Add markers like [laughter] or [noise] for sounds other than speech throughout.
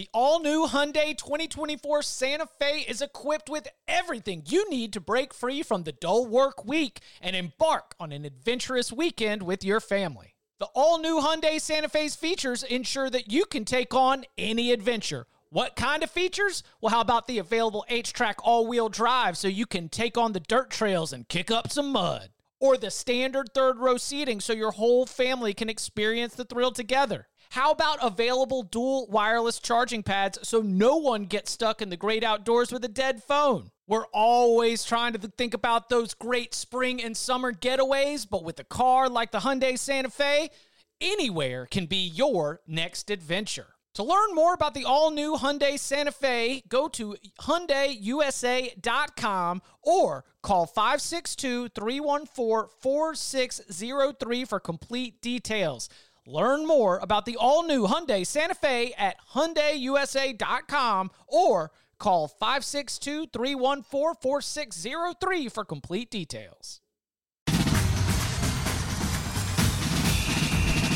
The all new Hyundai 2024 Santa Fe is equipped with everything you need to break free from the dull work week and embark on an adventurous weekend with your family. The all new Hyundai Santa Fe's features ensure that you can take on any adventure. What kind of features? Well, how about the available HTRAC all wheel drive so you can take on the dirt trails and kick up some mud? Or the standard third row seating so your whole family can experience the thrill together? How about available dual wireless charging pads so no one gets stuck in the great outdoors with a dead phone? We're always trying to think about those great spring and summer getaways, but with a car like the Hyundai Santa Fe, anywhere can be your next adventure. To learn more about the all-new Hyundai Santa Fe, go to hyundaiusa.com or call 562-314-4603 for complete details. Learn more about the all-new Hyundai Santa Fe at hyundaiusa.com or call 562-314-4603 for complete details.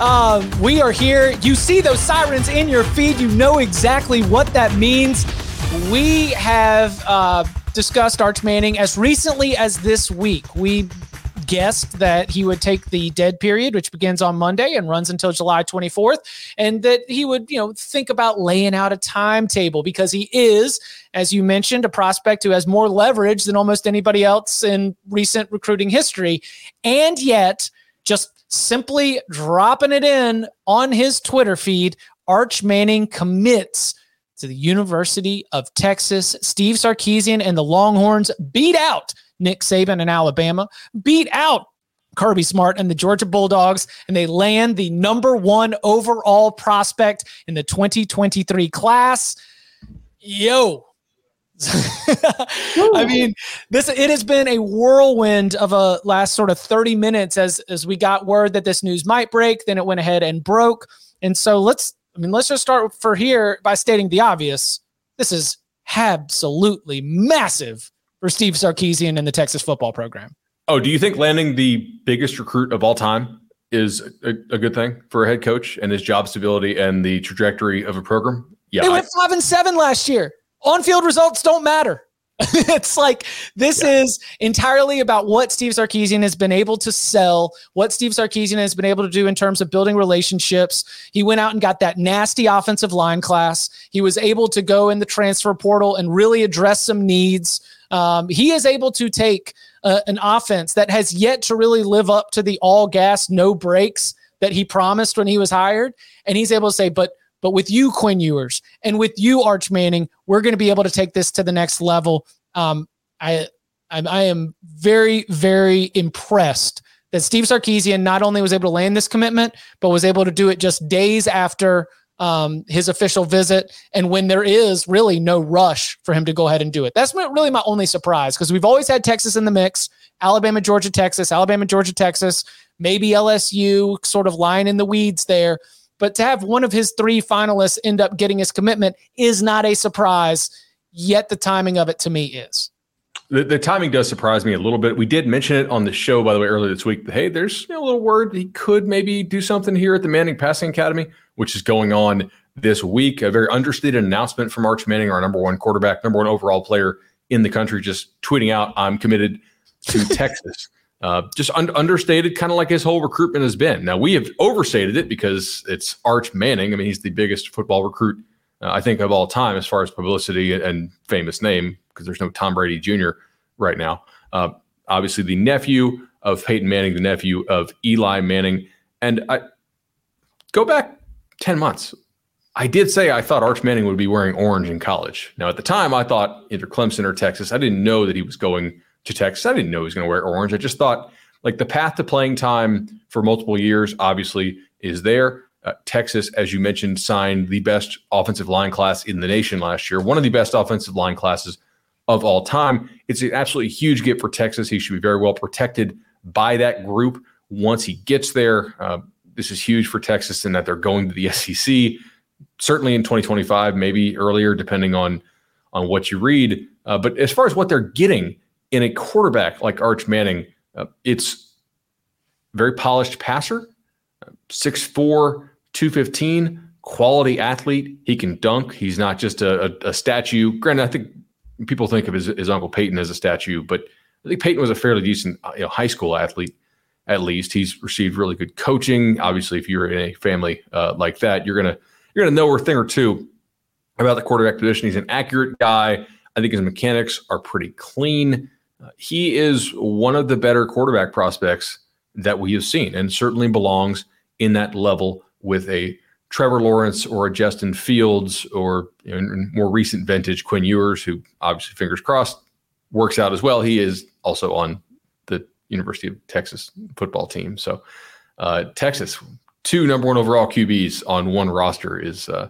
um, we are here. You see those sirens in your feed. You know exactly what that means. We have uh, discussed Arch Manning as recently as this week. We guessed that he would take the dead period, which begins on Monday and runs until July 24th, and that he would, you know, think about laying out a timetable because he is, as you mentioned, a prospect who has more leverage than almost anybody else in recent recruiting history. And yet, just simply dropping it in on his Twitter feed, Arch Manning commits to the University of Texas. Steve Sarkisian and the Longhorns beat out Nick Saban and Alabama, beat out Kirby Smart and the Georgia Bulldogs, and they land the number one overall prospect in the 2023 class. Yo. [laughs] I mean, this it has been a whirlwind of a last sort of 30 minutes as as we got word that this news might break, then it went ahead and broke. And so let's I mean, let's just start for here by stating the obvious. This is absolutely massive for Steve Sarkisian and the Texas football program. Oh, do you think landing the biggest recruit of all time is a, a good thing for a head coach and his job stability and the trajectory of a program? Yeah, they went five and seven last year. On-field results don't matter. [laughs] it's like this yeah. is entirely about what Steve Sarkisian has been able to sell, what Steve Sarkisian has been able to do in terms of building relationships. He went out and got that nasty offensive line class. He was able to go in the transfer portal and really address some needs. Um, he is able to take uh, an offense that has yet to really live up to the all gas, no brakes that he promised when he was hired. And he's able to say, but but with you, Quinn Ewers, and with you, Arch Manning, we're going to be able to take this to the next level. Um, I, I, I am very, very impressed that Steve Sarkisian not only was able to land this commitment, but was able to do it just days after um, his official visit and when there is really no rush for him to go ahead and do it. That's really my only surprise because we've always had Texas in the mix Alabama, Georgia, Texas, Alabama, Georgia, Texas, maybe LSU sort of lying in the weeds there. But to have one of his three finalists end up getting his commitment is not a surprise, yet the timing of it to me is. The, the timing does surprise me a little bit. We did mention it on the show, by the way, earlier this week. Hey, there's a little word he could maybe do something here at the Manning Passing Academy, which is going on this week. A very understated announcement from Arch Manning, our number one quarterback, number one overall player in the country, just tweeting out, "I'm committed to [laughs] Texas." Uh, just un- understated, kind of like his whole recruitment has been. Now we have overstated it because it's Arch Manning. I mean, he's the biggest football recruit uh, I think of all time as far as publicity and famous name because there's no Tom Brady Jr. right now. Uh, obviously, the nephew of Peyton Manning, the nephew of Eli Manning, and I go back ten months. I did say I thought Arch Manning would be wearing orange in college. Now, at the time, I thought either Clemson or Texas. I didn't know that he was going to Texas. I didn't know he was going to wear orange. I just thought like the path to playing time for multiple years obviously is there. Uh, Texas, as you mentioned, signed the best offensive line class in the nation last year, one of the best offensive line classes of all time. It's an absolutely huge get for Texas. He should be very well protected by that group once he gets there. Uh, this is huge for Texas in that they're going to the [laughs] SEC, certainly in 2025, maybe earlier, depending on on what you read. Uh, but as far as what they're getting in a quarterback like Arch Manning, uh, it's very polished passer, 6'4", 215, quality athlete. He can dunk. He's not just a, a, a statue. Granted, I think people think of his, his uncle Peyton as a statue, but I think Peyton was a fairly decent uh, you know, high school athlete. At least he's received really good coaching. Obviously, if you're in a family uh, like that, you're gonna you're gonna know a thing or two about the quarterback position. He's an accurate guy. I think his mechanics are pretty clean. Uh, he is one of the better quarterback prospects that we have seen, and certainly belongs in that level with a Trevor Lawrence or a Justin Fields or more recent vintage Quinn Ewers, who obviously fingers crossed works out as well. He is also on the University of Texas football team. So uh, Texas, two number one overall QBs on one roster is uh,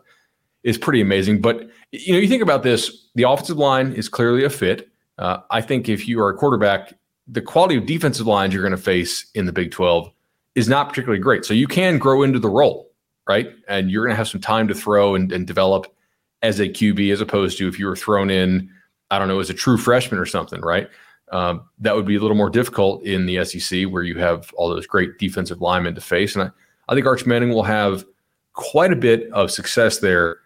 is pretty amazing. But you know, you think about this, the offensive line is clearly a fit. Uh, I think if you are a quarterback, the quality of defensive lines you're going to face in the Big 12 is not particularly great. So you can grow into the role, right? And you're going to have some time to throw and, and develop as a QB, as opposed to if you were thrown in, I don't know, as a true freshman or something, right? Um, that would be a little more difficult in the SEC where you have all those great defensive linemen to face. And I, I think Arch Manning will have quite a bit of success there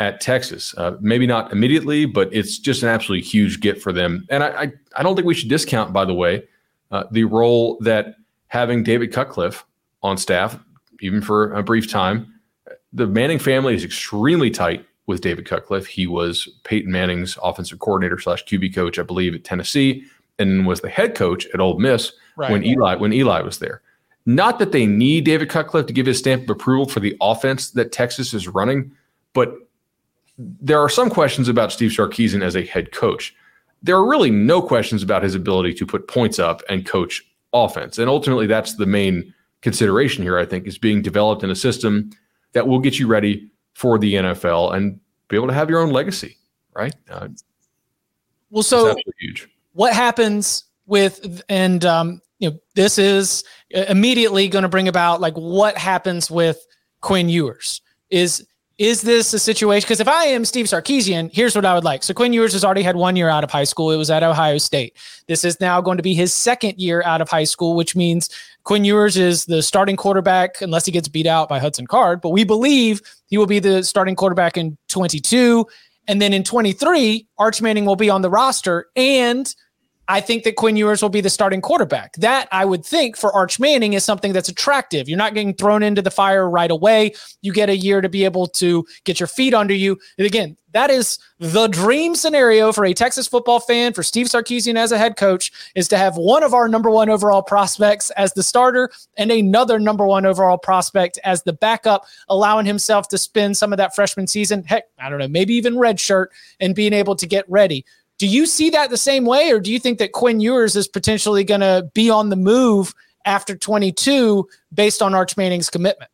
at Texas. Uh, maybe not immediately, but it's just an absolutely huge get for them. And I, I, I don't think we should discount, by the way, uh, the role that having David Cutcliffe on staff, even for a brief time, the Manning family is extremely tight with David Cutcliffe. He was Peyton Manning's offensive coordinator slash QB coach, I believe, at Tennessee, and was the head coach at Ole Miss right. when Eli when Eli was there. Not that they need David Cutcliffe to give his stamp of approval for the offense that Texas is running, but there are some questions about Steve Sarkisian as a head coach. There are really no questions about his ability to put points up and coach offense. And ultimately, that's the main consideration here, I think, is being developed in a system that will get you ready for the NFL and be able to have your own legacy, right? Uh, well, so what happens with, and, um, you know, this is immediately going to bring about like what happens with Quinn Ewers is is this a situation? Because if I am Steve Sarkisian, here's what I would like. So Quinn Ewers has already had one year out of high school. It was at Ohio State. This is now going to be his second year out of high school, which means Quinn Ewers is the starting quarterback unless he gets beat out by Hudson Card. But we believe he will be the starting quarterback in 22. And then in 23, Arch Manning will be on the roster and – I think that Quinn Ewers will be the starting quarterback. That I would think for Arch Manning is something that's attractive. You're not getting thrown into the fire right away. You get a year to be able to get your feet under you. And again, that is the dream scenario for a Texas football fan, for Steve Sarkisian as a head coach, is to have one of our number one overall prospects as the starter and another number one overall prospect as the backup, allowing himself to spend some of that freshman season, heck, I don't know, maybe even red shirt and being able to get ready. Do you see that the same way, or do you think that Quinn Ewers is potentially going to be on the move after 22 based on Arch Manning's commitment?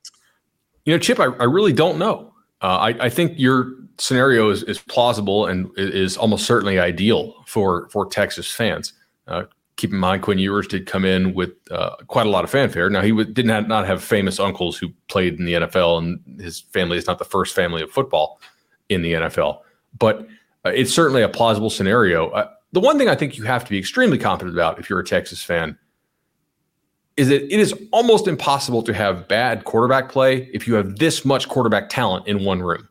You know, Chip, I, I really don't know. Uh, I, I, think your scenario is, is, plausible and is almost certainly ideal for for Texas fans. Uh, keep in mind, Quinn Ewers did come in with uh, quite a lot of fanfare. Now, he w- didn't have, not have famous uncles who played in the NFL, and his family is not the first family of football in the NFL. But it's certainly a plausible scenario. Uh, the one thing I think you have to be extremely confident about if you're a Texas fan is that it is almost impossible to have bad quarterback play if you have this much quarterback talent in one room.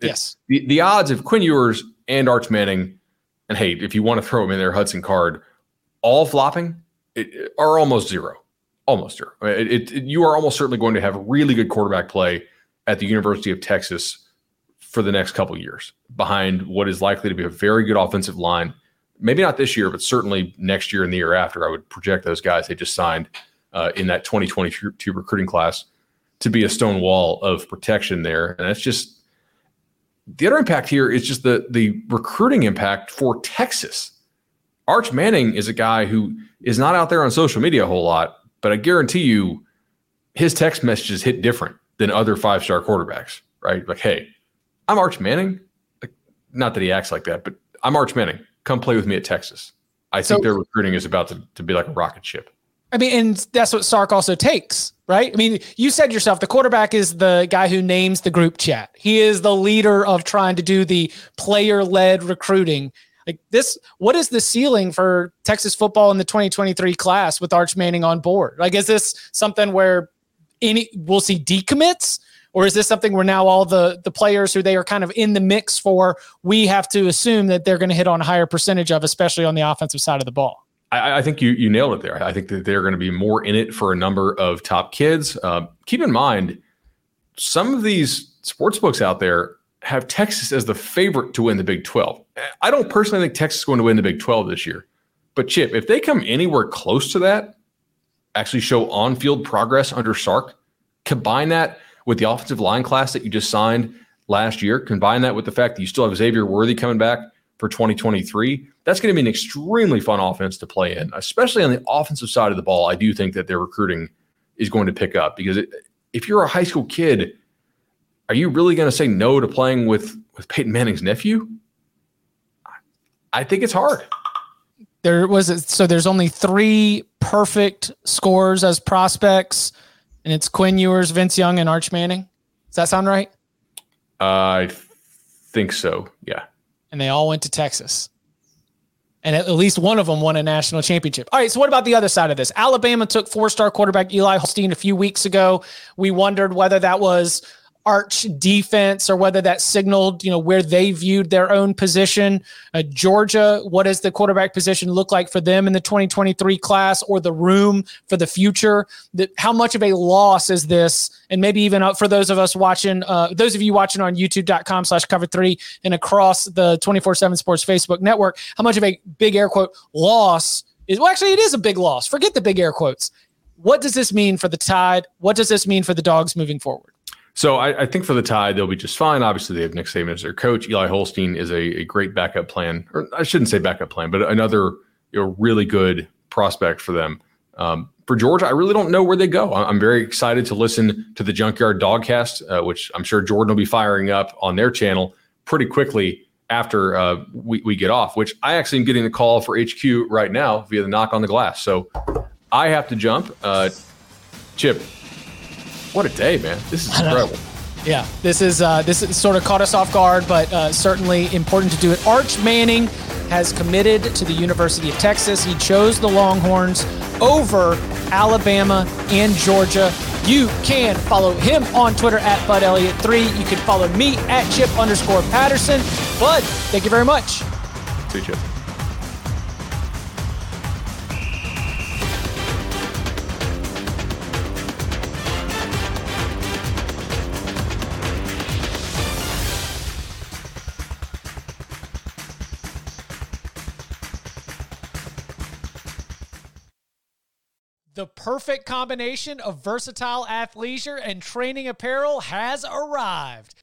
Yes. The, the odds of Quinn Ewers and Arch Manning, and hey, if you want to throw him in there, Hudson Card, all flopping it, are almost zero. Almost zero. It, it, you are almost certainly going to have really good quarterback play at the University of Texas for the next couple years behind what is likely to be a very good offensive line. Maybe not this year, but certainly next year and the year after. I would project those guys they just signed uh, in that 2022 recruiting class to be a stone wall of protection there. And that's just the other impact here is just the the recruiting impact for Texas. Arch Manning is a guy who is not out there on social media a whole lot, but I guarantee you his text messages hit different than other five star quarterbacks, right? Like, hey, I'm Arch Manning. Like, not that he acts like that, but I'm Arch Manning. Come play with me at Texas. I think their recruiting is about to, to be like a rocket ship. I mean, and that's what Sark also takes, right? I mean, you said yourself, the quarterback is the guy who names the group chat. He is the leader of trying to do the player led recruiting. Like this, what is the ceiling for Texas football in the 2023 class with Arch Manning on board? Like, is this something where any we'll see decommits? Or is this something where now all the the players who they are kind of in the mix for, we have to assume that they're going to hit on a higher percentage of, especially on the offensive side of the ball? I, I, think you you nailed it there. I think that they're going to be more in it for a number of top kids. Uh, keep in mind, some of these sports books out there have Texas as the favorite to win the Big 12. I don't personally think Texas is going to win the Big 12 this year. But Chip, if they come anywhere close to that, actually show on-field progress under Sark, combine that with the offensive line class that you just signed last year, combine that with the fact that you still have Xavier Worthy coming back for 2023, that's going to be an extremely fun offense to play in, especially on the offensive side of the ball. I do think that their recruiting is going to pick up because it, if you're a high school kid, are you really going to say no to playing with with Peyton Manning's nephew? I think it's hard. There was so there's only three perfect scores as prospects, and it's Quinn Ewers, Vince Young, and Arch Manning. Does that sound right? I think so. Yeah and they all went to Texas. And at least one of them won a national championship. All right. So, what about the other side of this? Alabama took four star quarterback Eli Holstein a few weeks ago. We wondered whether that was arch defense or whether that signaled, you know, where they viewed their own position. Uh, Georgia, what does the quarterback position look like for them in the 2023 class or the room for the future? That how much of a loss is this? And maybe even for those of us watching, uh, those of you watching on youtube.com slash cover three and across the 24 seven sports Facebook network, how much of a big air quote loss is, well, actually, it is a big loss. Forget the big air quotes. What does this mean for the Tide? What does this mean for the dogs moving forward? So I, I, think for the Tide, they'll be just fine. Obviously, they have Nick Saban as their coach. Eli Holstein is a, a great backup plan, or I shouldn't say backup plan, but another you know, really good prospect for them. Um, for Georgia, I really don't know where they go. I'm very excited to listen to the Junkyard Dogcast, uh, which I'm sure Jordan will be firing up on their channel pretty quickly after uh, we, we get off, which I actually am getting a call for HQ right now via the knock on the glass. So I have to jump. Uh, Chip, what a day, man! This is incredible. Yeah, this is uh, this is sort of caught us off guard, but uh, certainly important to do it. Arch Manning has committed to the University of Texas. He chose the Longhorns over Alabama and Georgia. You can follow him on Twitter at Bud Elliott3. You can follow me at Chip underscore Patterson. Bud, thank you very much. See you, Chip. Perfect combination of versatile athleisure and training apparel has arrived.